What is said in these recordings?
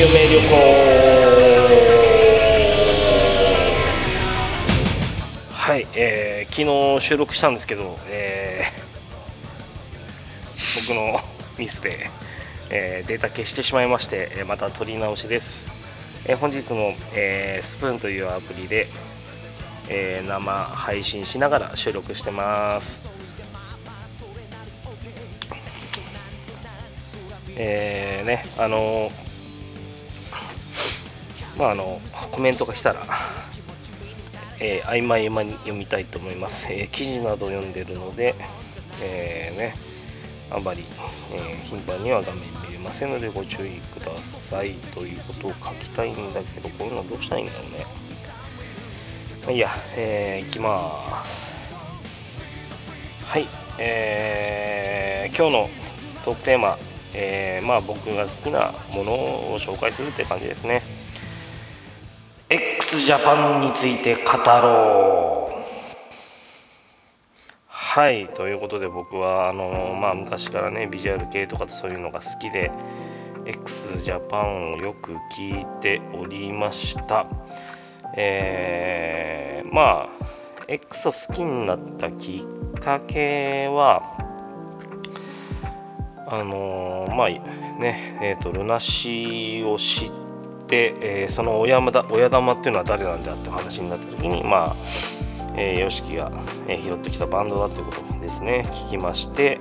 夢旅行はい、えー、昨日収録したんですけど、えー、僕のミスで、えー、データ消してしまいましてまた撮り直しです、えー本日も、えースプーンというアプリで、えー生配信しながら収録してます。えーねあのまああのコメントが来たら、えー、曖昧曖昧に読みたいと思います、えー記事など読んでるので、えーねあんまり、えー頻繁には画面見れませんのでご注意ください。ということを書きたいんだけどこういうのどうしたらいいんだろうね。まあいいや、えー、いきます。はい。えー今日のトークテーマ、えーまあ僕が好きなものを紹介するって感じですね。X ジャパンについて語ろう。はいということで僕はあのまあ昔からねビジュアル系とかそういうのが好きで x ジャパンをよく聞いておりました。えーまあ X を好きになったきっかけはあのーまあねえー、とルナシーを知って、えーその親玉だ親玉っていうのは誰なんだって話になった時にまあ、え、YOSHIKI が、えー拾ってきたバンドだということですね。聞きまして、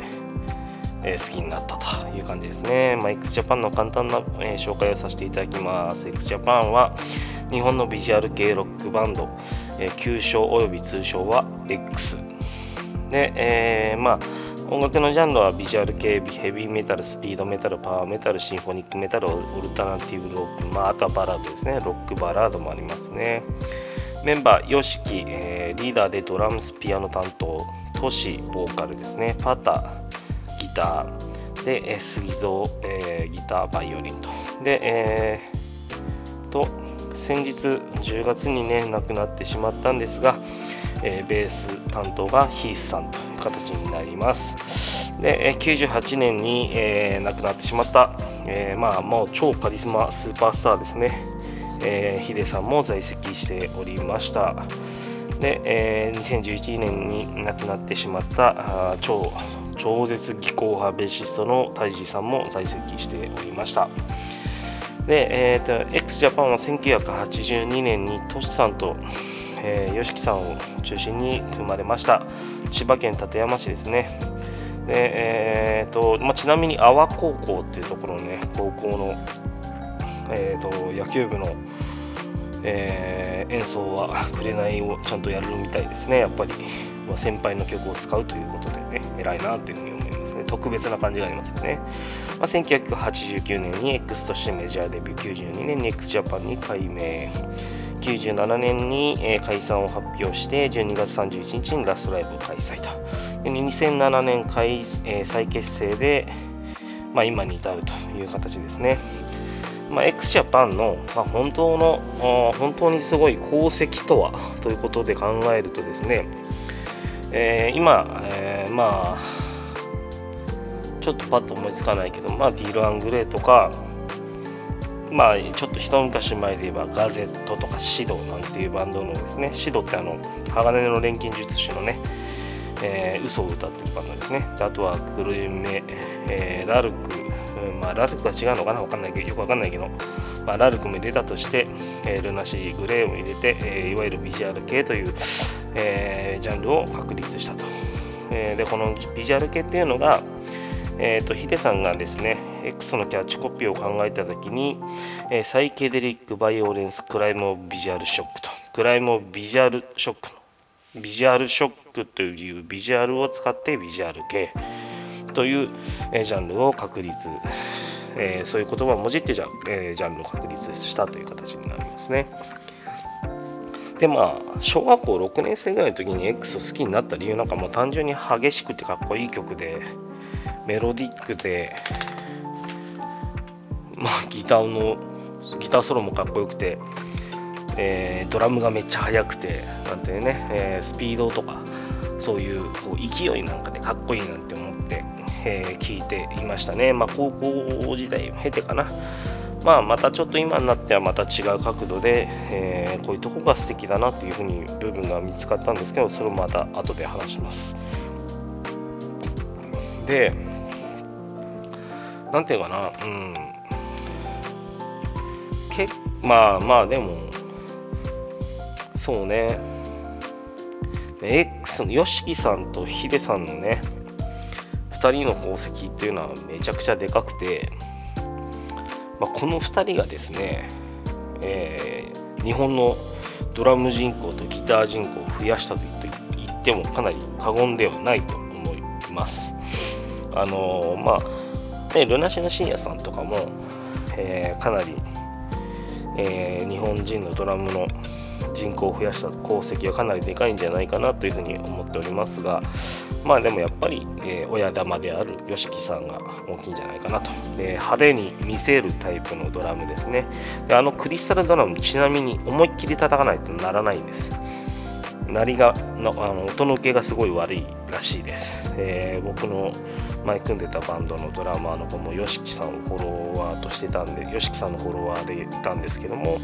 えー好きになったという感じですね、まあ、XJAPAN の簡単な、えー紹介をさせていただきます。XJAPAN は日本のビジュアル系ロックバンド、えー旧称および通称は X で、えーまあ音楽のジャンルはビジュアル系ヘビーメタルスピードメタルパワーメタルシンフォニックメタルオルタナティブロック、まあ、あとはバラードですね。ロックバラードもありますね。メンバー YOSHIKI、えリーダーでドラムスピアノ担当 Toshiボーカルですね。 PATA ギターで、えー SUGIZO、えーギターバイオリンと。で、えーと先日10月にね亡くなってしまったんですが、えーベース担当がヒースさんと。形になります。で、98年に、えー亡くなってしまった、えーまあもう超カリスマスーパースターですね、えーヒデさんも在籍しておりました。で、えー2011年に亡くなってしまった超超絶技巧派ベーシストのタイジーさんも在籍しておりました。で、えー、と x ジャパンは1982年にトシさんと、えー、YOSHIKI さんを中心に組まれました。千葉県館山市ですね。で、えーとまあ、ちなみに阿波高校っていうところのね高校の、えー、と野球部の、えー演奏は「紅」をちゃんとやるみたいですね。やっぱり、まあ、先輩の曲を使うということでね偉いなというふうに思いますね。特別な感じがありますよね、まあ、1989年に X としてメジャーデビュー92年に x ジャパンに改名。97年に、え解散を発表して12月31日にラストライブを開催と。で2007年開、え再結成で、まあ、今に至るという形ですね。まあ、x ジャパンの、まあ、本当の本当にすごい功績とはということで考えるとですね、えー今、えーまあちょっとパッと思いつかないけど、まあ、ディール・アングレーとか、まあ、ちょっと一昔前で言えばガゼットとかシドなんていうバンドのですねシドってあの鋼の錬金術師のね、えー嘘を歌ってるバンドですね。であとはグルメ、えーラルク、うんまあ、ラルクは違うのかな？わかんないけどよくわかんないけど、まあ、ラルクも入れたとして、えールナシーグレーを入れて、えーいわゆるビジュアル系という、えージャンルを確立したと、えーでこのビジュアル系っていうのがえー、とヒデさんがですね X のキャッチコピーを考えた時に、えーサイケデリック・バイオレンス・クライム・オブ・ビジュアル・ショックとクライム・オブ・ビジュアル・ショックのビジュアルショックというビジュアルを使ってビジュアル系という、えージャンルを確立、えーそういう言葉をもじってじゃ、えジャンルを確立したという形になりますね。でまあ小学校6年生ぐらいの時に X を好きになった理由なんかも単純に激しくてかっこいい曲でメロディックでまあギターのギターソロもかっこよくて、えードラムがめっちゃ速くてなんてね、えースピードとかそういうこう勢いなんかでかっこいいなんて思って、えー聞いていましたね。まあ高校時代を経てかな。まあ、またちょっと今になってはまた違う角度で、えー、こういうとこが素敵だなっていうふうに部分が見つかったんですけどそれをまた後で話します。でなんていうかなうんけまあまあでもそうね X の YOSHIKI さんと HIDE さんのね2人の功績っていうのはめちゃくちゃでかくて、まあ、この2人がですね、えー、日本のドラム人口とギター人口を増やしたと言ってもかなり過言ではないと思います。あのー、まあね、ルナシナシニアさんとかも、えー、かなり、えー、日本人のドラムの人口を増やした功績はかなりでかいんじゃないかなというふうに思っておりますがまあでもやっぱり、えー、親玉である YOSHIKI さんが大きいんじゃないかなと。で派手に見せるタイプのドラムですね。であのクリスタルドラムちなみに思いっきり叩かないとならないんです鳴りがのあの音の受けがすごい悪いらしいです、えー、僕の前組んでたバンドのドラマーの子も YOSHIKI さんをフォロワーとしてたんで YOSHIKI さんのフォロワーでいたんですけども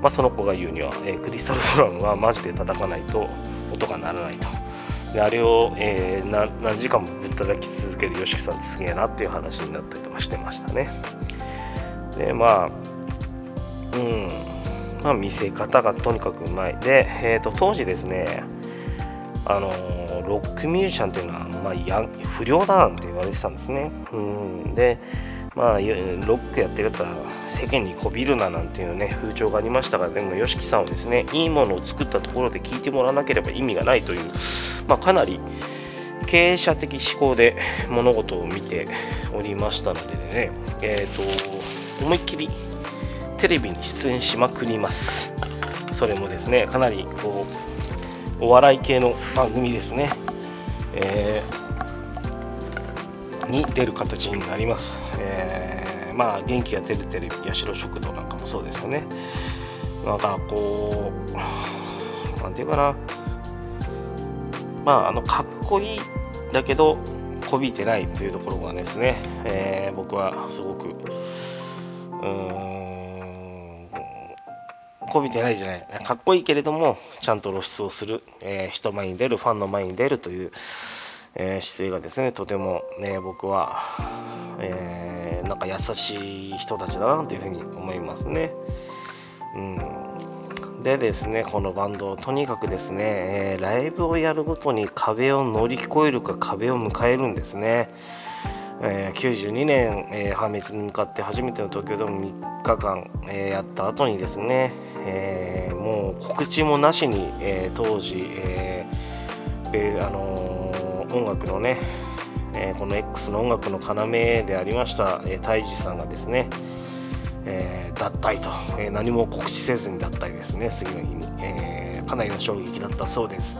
まあ、その子が言うには、えー、クリスタルドラムはマジで叩かないと音が鳴らないと。であれを、えー、何時間もぶったたき続ける YOSHIKI さんってすげえなっていう話になったりとかしてましたね。でまあうんまあ見せ方がとにかくうまい。で、えーと、当時ですねあのロックミュージシャンっていうのは、まあ、や不良だなんて言われてたんですね。うん、でまあ、ロックやってるやつは世間にこびるななんていうね風潮がありましたがでも YOSHIKI さんはですねいいものを作ったところで聞いてもらわなければ意味がないという、まあ、かなり経営者的思考で物事を見ておりましたのでね、えーと、思いっきりテレビに出演しまくります。それもですねかなりこうお笑い系の番組ですね、えー、に出る形になります。えー、まあ元気が出るテレビ八代食堂なんかもそうですよね。だからこう何て言うかな。まああのかっこいいだけどこびてないというところがですね、えー、僕はすごくうんこびてないじゃないかっこいいけれどもちゃんと露出をする、えー、人前に出るファンの前に出るという、えー、姿勢がですねとてもね僕は、えー、なんか優しい人たちだなというふうに思いますね。うん、でですねこのバンドとにかくですね、え、ライブをやるごとに壁を乗り越えるか壁を迎えるんですね。えー、92年、えー、破滅に向かって初めての東京ドーム3日間、えー、やった後にですね、え、もう告知もなしに、え、当時、えあの、音楽のねえ、この X の音楽の要でありました、えー、泰治さんがですね、え、脱退と、え、何も告知せずに脱退ですね次の日に、え、かなりの衝撃だったそうです、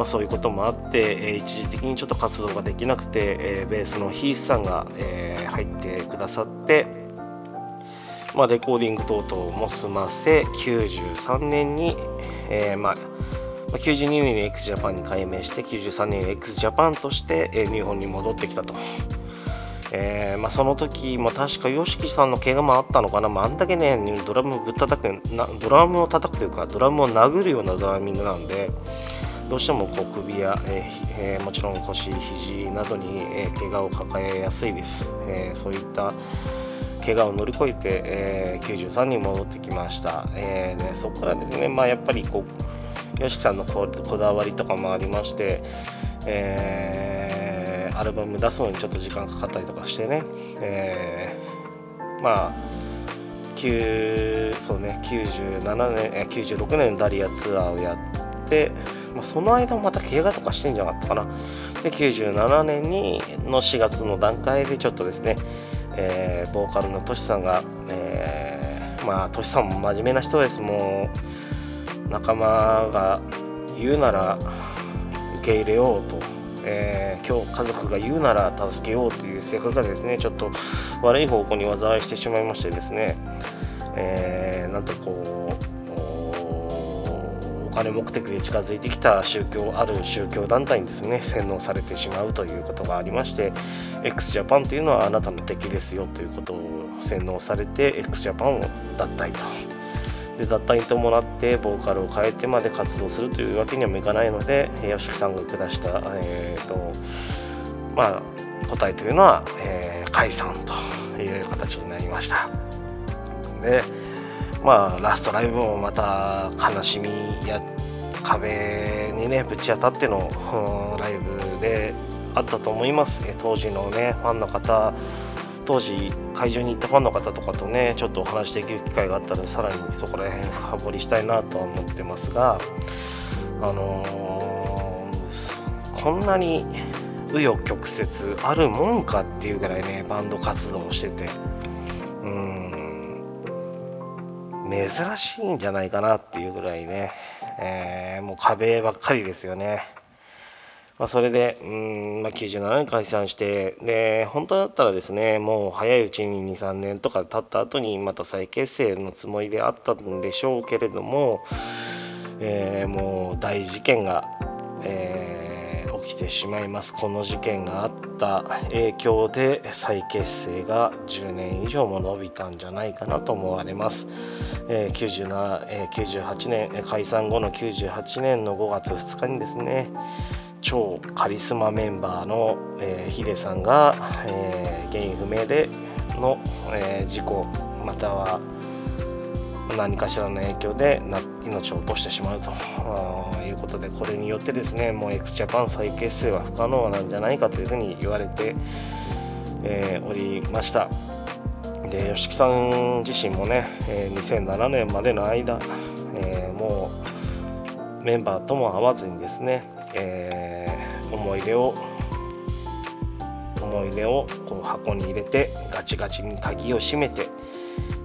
まあ、そういうこともあって、え、一時的にちょっと活動ができなくて、え、ベースのヒースさんが、え、入ってくださってまあ、レコーディング等々も済ませ93年に、え、まあ92年に x ジャパンに改名して93年に x ジャパンとして、え日本に戻ってきたと。えーまあ、その時も確か YOSHIKI さんの怪我もあったのかな、まあ、あんだけねドラムをぶったたくなドラムを叩くというかドラムを殴るようなドラミングなんでどうしてもこう首や、えーえー、もちろん腰肘などに、えー、怪我を抱えやすいです、えー、そういった怪我を乗り越えて、え、93に戻ってきました、えーね、そこからですね、まあ、やっぱりこう YOSHIKI さんのこだわりとかもありまして、え、アルバム出すのにちょっと時間かかったりとかしてね、え、まあそうね97年、96年のダリアツアーをやって、まあ、その間もまた怪我とかしてんじゃなかったかな。で97年にの4月の段階でちょっとですね、えー、ボーカルのトシさんが、えー、まあトシさんも真面目な人です。もう仲間が言うなら受け入れようと、えー、今日家族が言うなら助けようという性格がですねちょっと悪い方向に災いしてしまいましてですね、えー、なんとこうお金目的で近づいてきた宗教ある宗教団体にですね洗脳されてしまうということがありまして x ジャパンというのはあなたの敵ですよということを洗脳されて x ジャパンを脱退と。で脱退に伴ってボーカルを変えてまで活動するというわけにはいかないので YOSHIKI さんが下した、えーとまあ、答えというのは、えー、解散という形になりました。でまあラストライブもまた悲しみや壁にねぶち当たっての、ライブであったと思います。当時のねファンの方当時会場に行ったファンの方とかとねちょっとお話しできる機会があったらさらにそこら辺深掘りしたいなとは思ってますがあのー、こんなに紆余曲折あるもんかっていうぐらいねバンド活動をしてて。珍しいんじゃないかなっていうぐらいね、えー、もう壁ばっかりですよね。まあ、それで、うんまあ、97年解散してで本当だったらですねもう早いうちに23年とか経った後にまた再結成のつもりであったんでしょうけれども、えー、もう大事件が、えーきてしまいます。この事件があった影響で再結成が10年以上も伸びたんじゃないかなと思われます、え、97え98年解散後の98年の5月2日にですね超カリスマメンバーの、えー、ヒデさんが、えー、原因不明での、えー、事故または何かしらの影響で命を落としてしまうと。いうことでこれによってですねもう x ジャパン再結成は不可能なんじゃないかというふうに言われて、えー、おりました。で YOSHIKI さん自身もね、え、2007年までの間、えー、もうメンバーとも会わずにですね、えー、思い出を思い出をこう箱に入れてガチガチに鍵を閉めて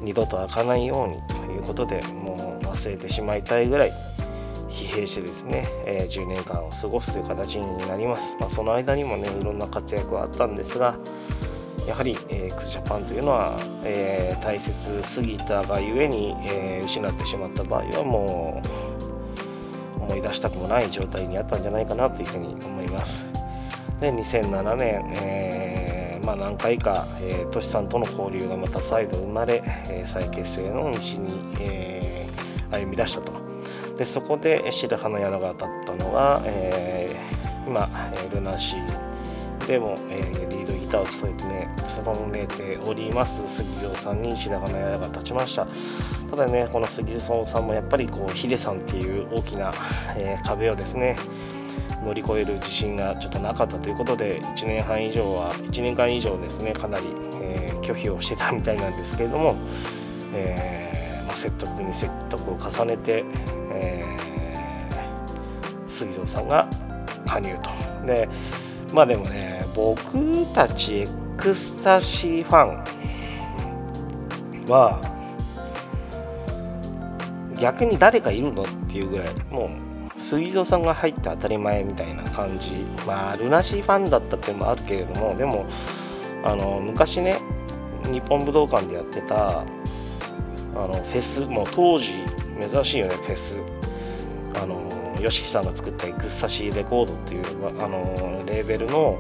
二度と開かないようにとことでもう忘れてしまいたいぐらい疲弊してですね、え、10年間を過ごすという形になります、まあ、その間にもねいろんな活躍はあったんですがやはり、えー、x ジャパンというのは、えー、大切すぎたがゆえに、えー、失ってしまった場合はもう思い出したくもない状態にあったんじゃないかなというふうに思います。で2007年、えーまあ、何回か、えー、トシさんとの交流がまた再度生まれ、えー、再結成の道に、えー、歩み出したと。でそこで白羽の矢が当たったのが、えー、今、え、ルナシーでも、え、リードギターを務めて,、ね、務めております杉蔵さんに白羽の矢が立ちました。ただねこの杉蔵さんもやっぱりこうヒデさんっていう大きな、え、壁をですね乗り越える自信がちょっとなかったということで1年半以上は1年間以上ですねかなり、えー、拒否をしてたみたいなんですけれども、えー、まあ、説得に説得を重ねて、えー、杉蔵さんが加入と。でまあでもね僕たちエクスタシーファンは逆に誰かいるのっていうぐらいもう水蔵さんが入って当たり前みたいな感じ。まあルナシーファンだったっていうのもあるけれどもでもあの昔ね日本武道館でやってたあのフェスもう当時珍しいよねフェス。あの YOSHIKI さんが作ったエクスタシーレコードっていうあのレーベルの、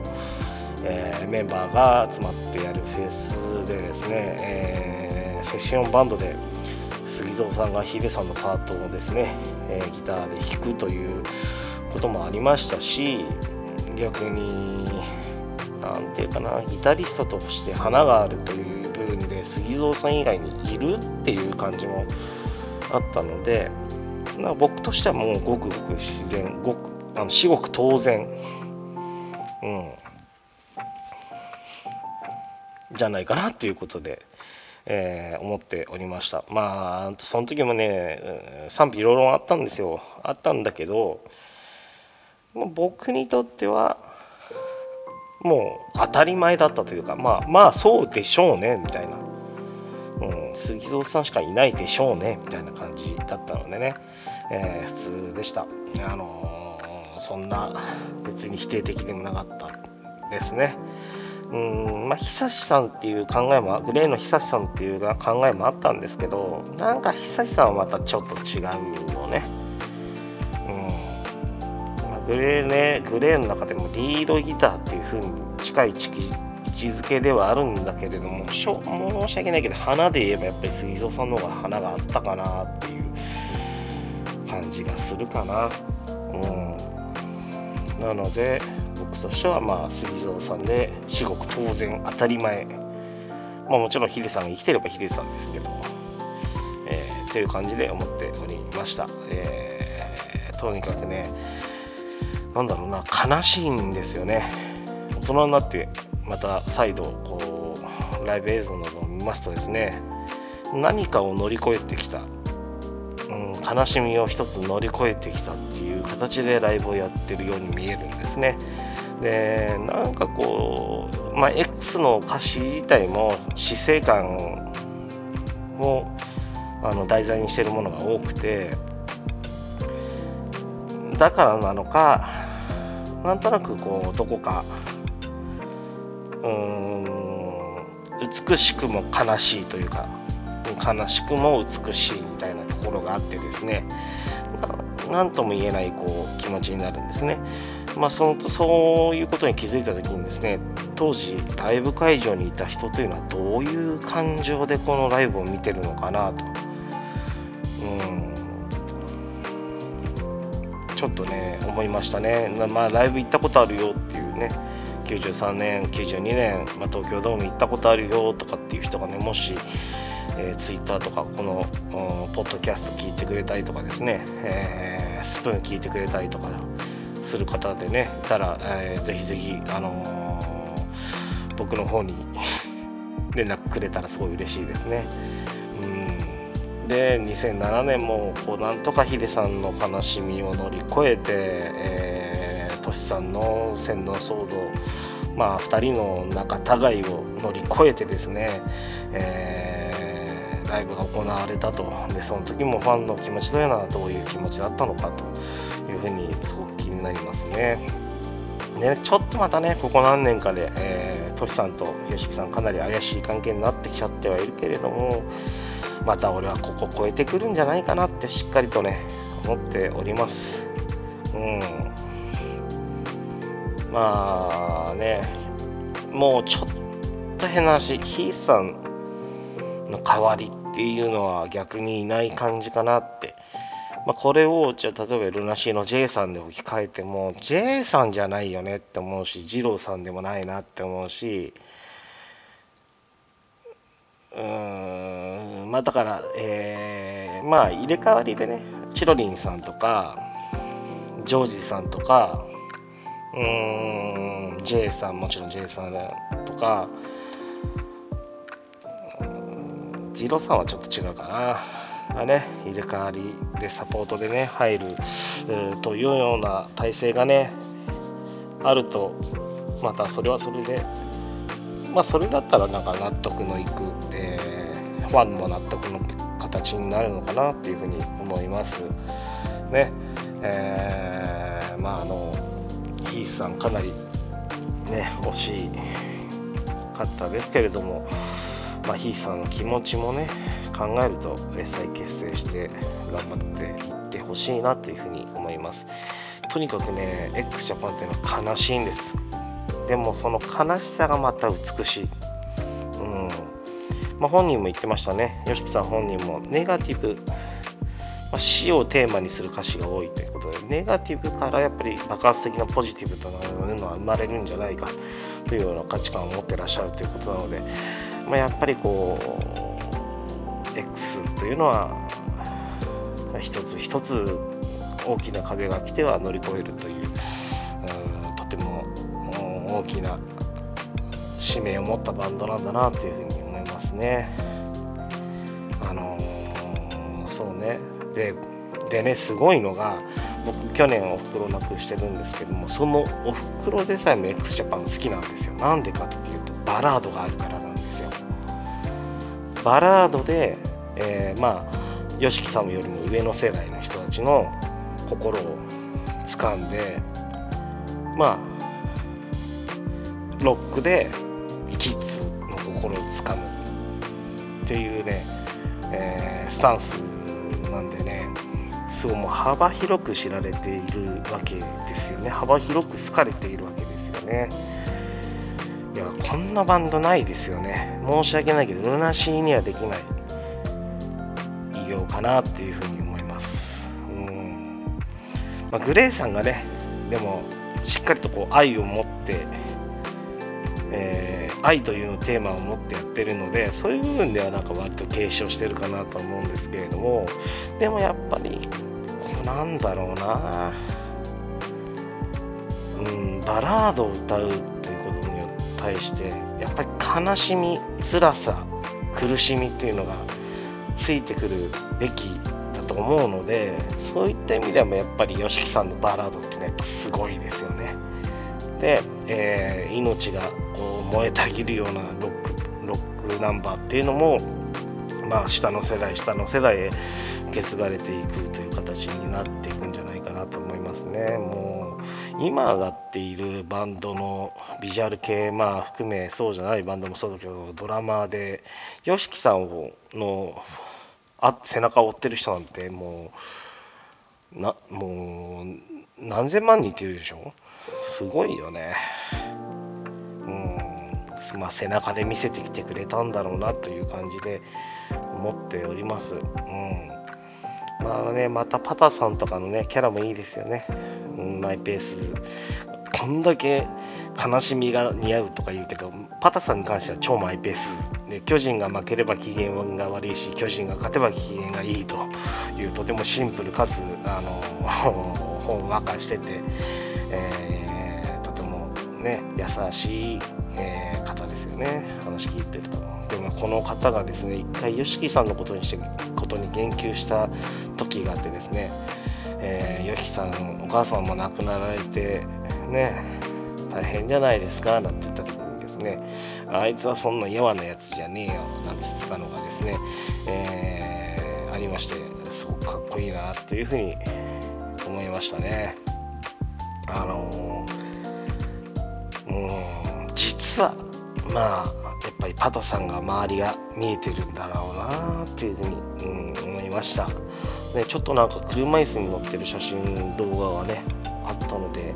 えー、メンバーが集まってやるフェスでですね、えー、セッションバンドで杉蔵さんがヒデさんのパートをですね、えー、ギターで弾くということもありましたし逆に何て言うかなギタリストとして花があるという部分で杉蔵さん以外にいるっていう感じもあったのでな僕としてはもうごくごく自然ごくあの至極当然うんじゃないかなっていうことで。えー、思っておりました。まあその時もね賛否両論あったんですよ。あったんだけど僕にとってはもう当たり前だったというかまあまあそうでしょうねみたいな、うん、杉蔵さんしかいないでしょうねみたいな感じだったのでね、えー、普通でした。あのー、そんな別に否定的でもなかったですね。うんまあ久志さんっていう考えもグレーの久志さんっていう考えもあったんですけどなんか久志さんはまたちょっと違うよね。うん。まあグレーねグレーの中でもリードギターっていう風に近い位置づけではあるんだけれどもしょ申し訳ないけど花で言えばやっぱり杉蔵さんの方が花があったかなっていう感じがするかな。うん。なので僕としてはまあ杉蔵さんで至極当然当たり前。まあもちろんヒデさんが生きてればヒデさんですけどえー、という感じで思っておりました、えー、とにかくねなんだろうな悲しいんですよね。大人になってまた再度こうライブ映像などを見ますとですね何かを乗り越えてきた、悲しみを一つ乗り越えてきたっていう形でライブをやってるように見えるんですね。でなんかこう、まあ、X の歌詞自体も死生観をあの題材にしてるものが多くてだからなのかなんとなくこうどこかうーん美しくも悲しいというか悲しくも美しいみたいなところがあってですね。何とも言えないこう気持ちになるんですね。まあ、そのそういうことに気づいた時にですね当時ライブ会場にいた人というのはどういう感情でこのライブを見てるのかなと。うん。ちょっとね思いましたね。まあライブ行ったことあるよっていうね。93年92年、まあ、東京ドーム行ったことあるよとかっていう人がねもし、えー、ツイッターとかこのポッドキャスト聞いてくれたりとかですね、えー、スプーン聞いてくれたりとかする方でねいたら、えー、ぜひぜひ、あのー、僕の方に 連絡くれたらすごい嬉しいですね。で2007年もこうなんとかヒデさんの悲しみを乗り越えて、えー、トシさんの洗脳騒動まあ2人の仲違いを乗り越えてですね、えー、ライブが行われたと。でその時もファンの気持ちというのはどういう気持ちだったのかというふうにすごく気になりますね。でちょっとまたねここ何年かで、えー、トシさんと YOSHIKI さんかなり怪しい関係になってきちゃってはいるけれどもまた俺はここ超えてくるんじゃないかなってしっかりとね思っております。うん。まあねもうちょっと変な話ヒーさんの代わりっていうのは逆にいない感じかなって。まあ、これをじゃあ例えばルナシーの J さんで置き換えても J さんじゃないよねって思うし二郎さんでもないなって思うしうんまあだから、えー、まあ入れ替わりでねチロリンさんとかジョージさんとかうーん J さんもちろん J さんとかジロさんはちょっと違うかな。がね入れ替わりでサポートでね入るというような体制がねあるとまたそれはそれでまあそれだったらなんか納得のいく、えー、ファンも納得の形になるのかなっていうふうに思います。ねえー、まああのヒースさんかなりね惜しかったですけれどもまあ、ヒーさんの気持ちもね考えると再結成して頑張っていってほしいなというふうに思います。とにかくね x ジャパンっていうのは悲しいんです。でもその悲しさがまた美しい、うん。まあ、本人も言ってましたね。YOSHIKI さん本人もネガティブ、まあ、死をテーマにする歌詞が多いということでネガティブからやっぱり爆発的なポジティブというのは生まれるんじゃないかというような価値観を持ってらっしゃるということなので、まあ、やっぱりこう X というのは一つ一つ大きな壁が来ては乗り越えるという、う、とても大きな使命を持ったバンドなんだなっていうふうに思いますね。あのー、そうね。ででねすごいのが僕去年おふくろなくしてるんですけどもそのおふくろでさえも x ジャパン好きなんですよ。なんでかっていうとバラードがあるから。バラードで、えー、まあ YOSHIKI さんよりも上の世代の人たちの心を掴んでまあロックでキッズの心をつかむっていうね、えー、スタンスなんでねすごいもう幅広く知られているわけですよね。幅広く好かれているわけですよね。いやこんなバンドないですよね。申し訳ないけどルナシーにはできない。偉業かなっていうふうに思います。うん、まあ、グレイさんがねでもしっかりとこう愛を持ってえー、愛というのテーマを持ってやってるのでそういう部分ではなんか割と継承してるかなと思うんですけれどもでもやっぱりこうなんだろうな。うんバラードを歌う対してやっぱり悲しみ辛さ苦しみっていうのがついてくるべきだと思うのでそういった意味ではやっぱり YOSHIKI さんのバラードっていうのはやっぱすごいですよね。で、えー、命がこう燃えたぎるようなロックロックナンバーっていうのもまあ下の世代下の世代へ受け継がれていくという形になっていくんじゃないかなと思いますねもう今やっているバンドのビジュアル系まあ含めそうじゃないバンドもそうだけどドラマーで YOSHIKI さんをのあ背中を追ってる人なんてもうなもう何千万人っているでしょ？すごいよね。うん。まあ背中で見せてきてくれたんだろうなという感じで思っております。うん。まあねまたパタさんとかのねキャラもいいですよね、うん、マイペース。こんだけ悲しみが似合うとか言うけどパタさんに関しては超マイペース。で巨人が負ければ機嫌が悪いし巨人が勝てば機嫌がいいというとてもシンプルかつあの ほんわかしてて、えー、とてもね優しい、えー、方ですよね。話聞いてると。でもこの方がですね一回 YOSHIKI さんのことにしてことに言及した時があってですね、YOSHIKI さんお母さんも亡くなられてね大変じゃないですかなんて言った時にですねあいつはそんなやわなやつじゃねえよなんつってたのがですね、えー、ありましてすごくかっこいいなというふうに思いましたね。あのうん実はまあパタさんが周りが見えてるんだろうなっていうふうに、うん、思いましたね、ちょっとなんか車椅子に乗ってる写真動画がねあったので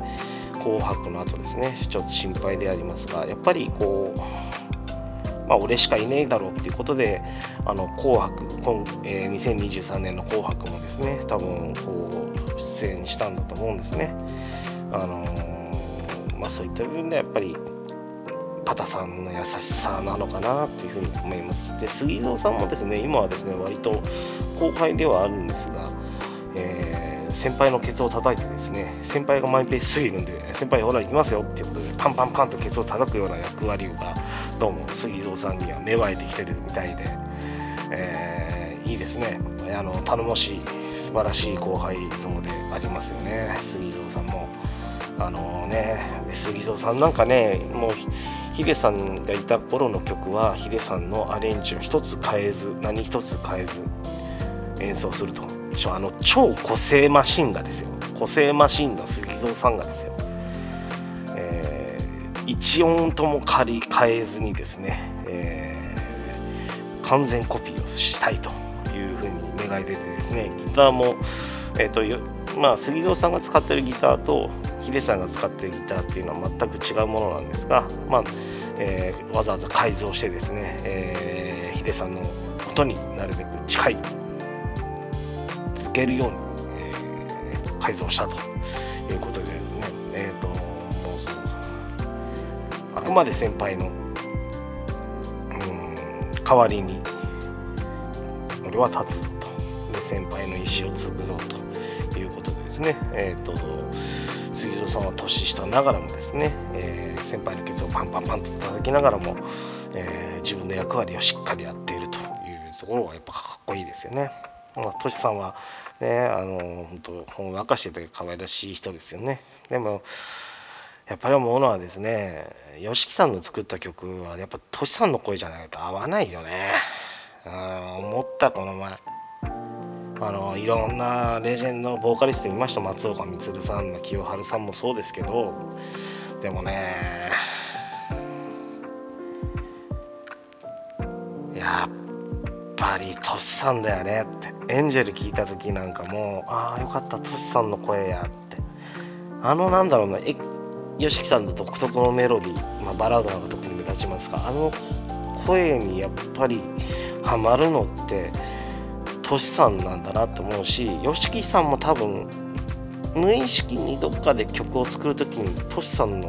紅白の後ですねちょっと心配でありますがやっぱりこうまあ、俺しかいねえだろうっていうことであの紅白今、えー、2023年の紅白もですね多分こう出演したんだと思うんですね。あのー、まあ、そういった部分でやっぱりパタさんの優しさなのかなっていうふうに思います。で杉蔵さんもですね今はですね割と後輩ではあるんですが、えー先輩のケツを叩いてですね先輩がマイペースすぎるんで先輩ほら行きますよっていうことでパンパンパンとケツを叩くような役割がどうも杉蔵さんには芽生えてきてるみたいで、えー、いいですねあの頼もしい素晴らしい後輩像でありますよね杉蔵さんも。あのね、杉蔵さんなんかねもうヒデさんがいた頃の曲はヒデさんのアレンジを一つ変えず何一つ変えず演奏すると。あの超個性マシンがですよ。個性マシンの杉蔵さんがですよ、えー、一音とも借り変えずにですね、えー、完全コピーをしたいというふうに願い出てですねギターも、えーとまあ、杉蔵さんが使ってるギターとヒデさんが使っているギターっていうのは全く違うものなんですが、まあえー、わざわざ改造してですね、えー、ヒデさんの音になるべく近いつけるように、えー、改造したということでですね、えーと、もうあくまで先輩のうん代わりに俺は立つぞと。で先輩の意思を継ぐぞということでですね、えーと、杉蔵さんは年下ながらもですね、えー、先輩のケツをパンパンパンと叩きながらも、えー、自分の役割をしっかりやっているというところがやっぱかっこいいですよね。まあ、トシさんはねあの本当ほんわかしてて可愛らしい人ですよね。でもやっぱり思うのはですね YOSHIKI さんの作った曲はやっぱトシさんの声じゃないと合わないよね。うん思ったこの前。あのいろんなレジェンドボーカリストいました。松岡充さんの清春さんもそうですけど。でもねやっぱりトシさんだよね。ってエンジェル聞いた時なんかもああよかったトシさんの声やって。あのなんだろうな YOSHIKI さんの独特のメロディー、まあ、バラードなんか特に目立ちますがあの声にやっぱりハマるのってトシさんなんだなって思うし YOSHIKI さんも多分無意識にどっかで曲を作る時にトシさんの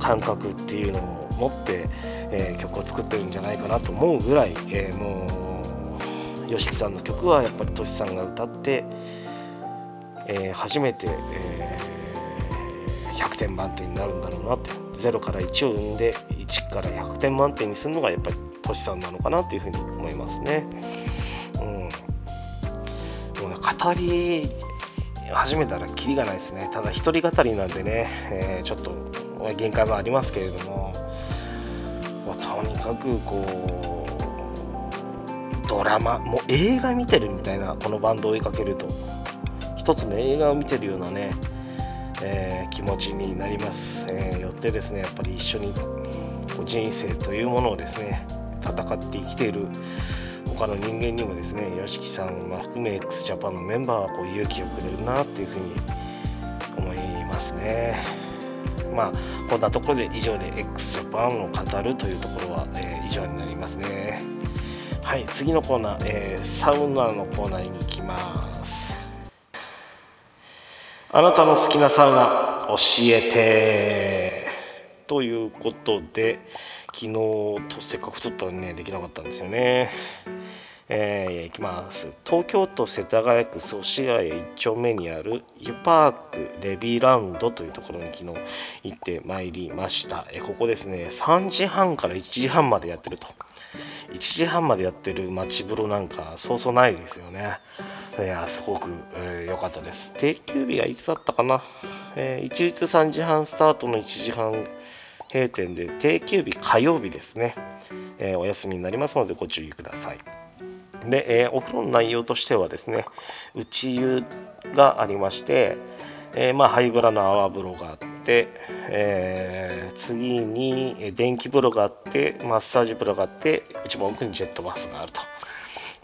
感覚っていうのを持って、えー、曲を作ってるんじゃないかなと思うぐらい、えー、もう YOSHIKI さんの曲はやっぱりトシさんが歌って、えー、初めて、え100点満点になるんだろうなって0から1を生んで1から100点満点にするのがやっぱりトシさんなのかなっていうふうに思いますね。り始めたらキリがないですね。ただ一人語りなんでね、えー、ちょっと限界もありますけれども、まあ、とにかくこうドラマもう映画見てるみたいなこのバンドを追いかけると。一つの映画を見てるようなね、えー、気持ちになります、えー、よってですねやっぱり一緒に人生というものをですね戦って生きている他の人間にもですね YOSHIKI さん、ま含め x ジャパンのメンバーはこう勇気をくれるなっていうふうに思いますね。まあこんなところで以上で x ジャパンを語るというところは、えー、以上になりますね。はい次のコーナー、えー、サウナのコーナーに行きます。あなたの好きなサウナ教えてということで昨日とせっかく撮ったのにねできなかったんですよね。えー、いきます。東京都世田谷区祖師谷1丁目にある湯パークレビーランドというところに昨日行ってまいりました、えー、ここですね3時半から1時半までやってると。1時半までやってる街風呂なんかそうそうないですよね。いやすごく良、えー、かったです。定休日はいつだったかな、えー、一律3時半スタートの1時半閉店で定休日火曜日ですね、えー、お休みになりますのでご注意ください。で、えー、お風呂の内容としてはですね内湯がありまして、えー、まあ、ハイブラの泡風呂があって、えー、次に電気風呂があってマッサージ風呂があって一番奥にジェットバスがあると。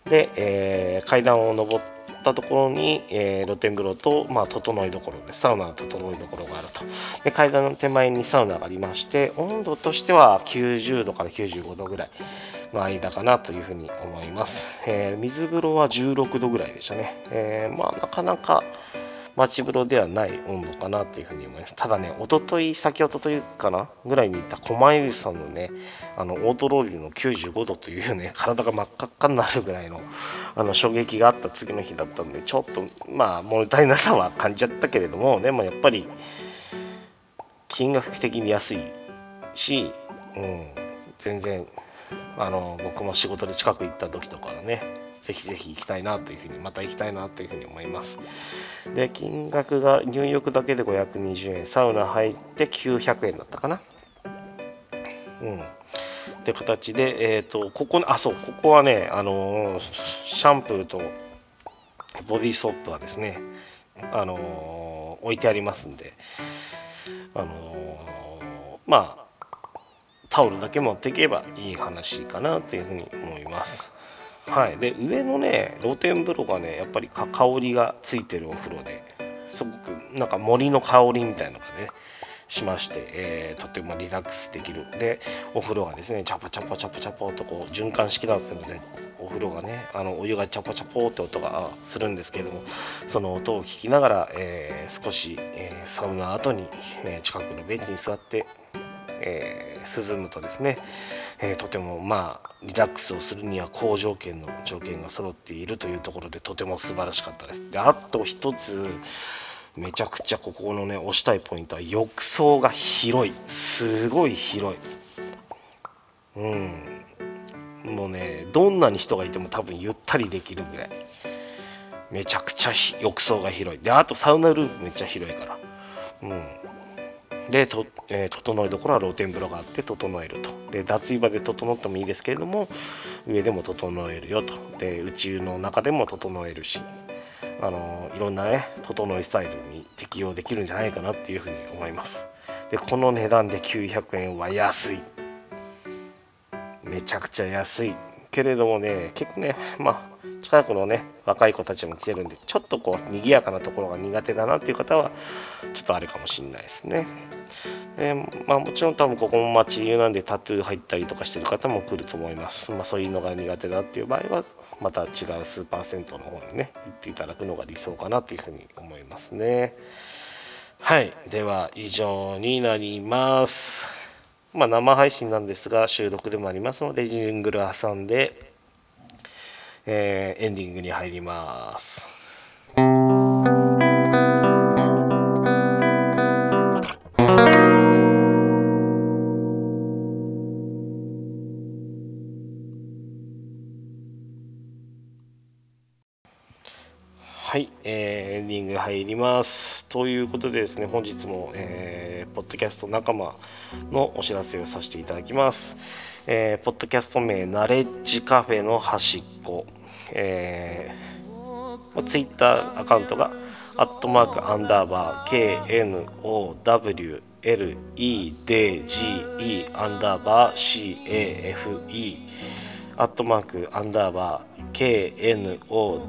で、え階段を上ったところに、え、露天風呂と、まあ、整いどころでサウナの整いどころがあると。で階段の手前にサウナがありまして温度としては90度から95度ぐらい。の間かなというふうに思います、えー、水風呂は16度ぐらいでしたね、えー、まあなかなか街風呂ではない温度かなというふうに思います。ただね一昨日先一昨日かなぐらいに行った狛江さんのねあのオートロールの95度というね 体が真っ赤っかになるぐらいのあの衝撃があった次の日だったんでちょっとまあ物足りなさは感じちゃったけれどもでもやっぱり金額的に安いし、うん、全然あの僕も仕事で近く行った時とかねぜひぜひ行きたいなというふうにまた行きたいなというふうに思います。で金額が入浴だけで520円サウナ入って900円だったかな。うん。って形でえっ、ー、とここあそうここはねあの、シャンプーとボディーソープはですねあの、置いてありますんであのまあタオルだけ持っていけばいい話かなというふうに思います。はい、で上のね露天風呂がねやっぱり香りがついてるお風呂ですごくなんか森の香りみたいなのがねしまして、えー、とてもリラックスできるでお風呂がですねチャパチャパチャパチャパとこう循環式なんですのでお風呂がねあのお湯がチャパチャポって音がするんですけれどもその音を聞きながら、えー、少し、えー、サウナ後に、え近くのベンチに座ってえー、涼むとですね、えー、とてもまあリラックスをするには好条件の条件が揃っているというところでとても素晴らしかったです。であと一つめちゃくちゃここのね押したいポイントは浴槽が広い。すごい広い。うん。もうねどんなに人がいても多分ゆったりできるぐらい。めちゃくちゃ浴槽が広い。であとサウナルームめっちゃ広いから。うん。でと、えー、整いどころは露天風呂があって整えると。で脱衣場で整ってもいいですけれども上でも整えるよと。で内湯の中でも整えるしあのいろんなね整いスタイルに適用できるんじゃないかなっていうふうに思います。でこの値段で900円は安い。めちゃくちゃ安い。けれどもね結構ねまあ近くのね若い子たちも来てるんでちょっとこう賑やかなところが苦手だなっていう方はちょっとあれかもしれないですね。でまあもちろん多分ここも町流なんでタトゥー入ったりとかしてる方も来ると思います。まあそういうのが苦手だっていう場合はまた違うスーパー銭湯の方にね行っていただくのが理想かなっていうふうに思いますね。はいでは以上になります。まあ生配信なんですが収録でもありますのでジングル挟んでえー、エンディングに入ります。ります。ということでですね、本日も、えー、ポッドキャスト仲間のお知らせをさせていただきます。えー、ポッドキャスト名ナレッジカフェの端っこ、えー、ツイッターアカウントがアットマークアンダーバー KNOWLEDGE アンダーバー CAFE アットマークアンダーバー KNOWLEDGE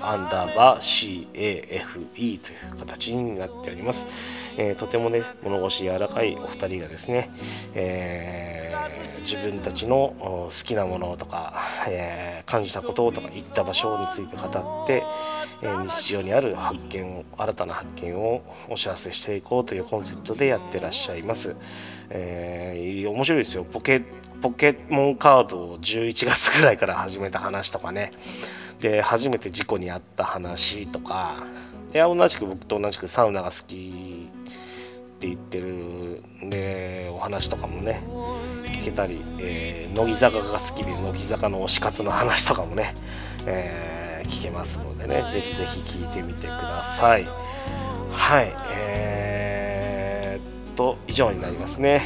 アンダーバー CAFE という形になっております。えー、とてもね物腰柔らかいお二人がですね、えー、自分たちの好きなものとか、えー、感じたこととか行った場所について語って、え日常にある発見を新たな発見をお知らせしていこうというコンセプトでやってらっしゃいます。えー、面白いですよ。ポケポケモンカードを11月ぐらいから始めた話とかね。で初めて事故に遭った話とか。いや同じく僕と同じくサウナが好きって言ってるでお話とかもね。聞けたり、えー、乃木坂が好きで乃木坂の推し活の話とかもね、えー、聞けますのでねぜひぜひ聞いてみてください。はいえー、っと以上になりますね。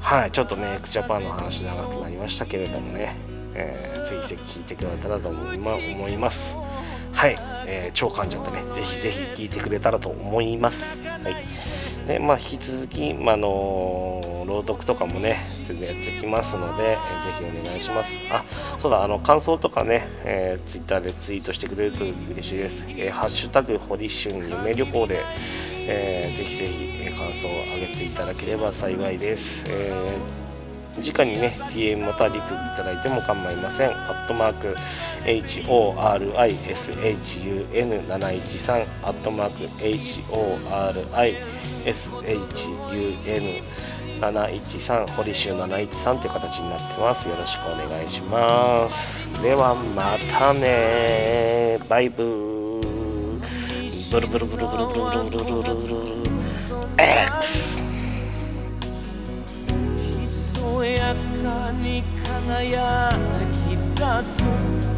はいちょっとね x ジャパンの話長くなりましたけれどもね、えー、ぜひぜひ聞いてくれたらと思います。はい、えー、超感情でねぜひぜひ聞いてくれたらと思います。はい。でまあ、引き続き、まあの朗読とかもね全然やってきますので、えー、ぜひお願いします。あそうだあの感想とかね、えー、ツイッターでツイートしてくれると嬉しいです、えー、ハッシュタグ堀春夢旅行で、えー、ぜひぜひ、感想をあげていただければ幸いです、えー直にね DM またリプいただいても構いません。アットマーク HORISHUN713 アットマーク HORISHUN713 堀州713という形になってます。よろしくお願いします。ではまたね。バイブー。ブルブルブルブルブルブルブルブルブル。X やかに輝き出す。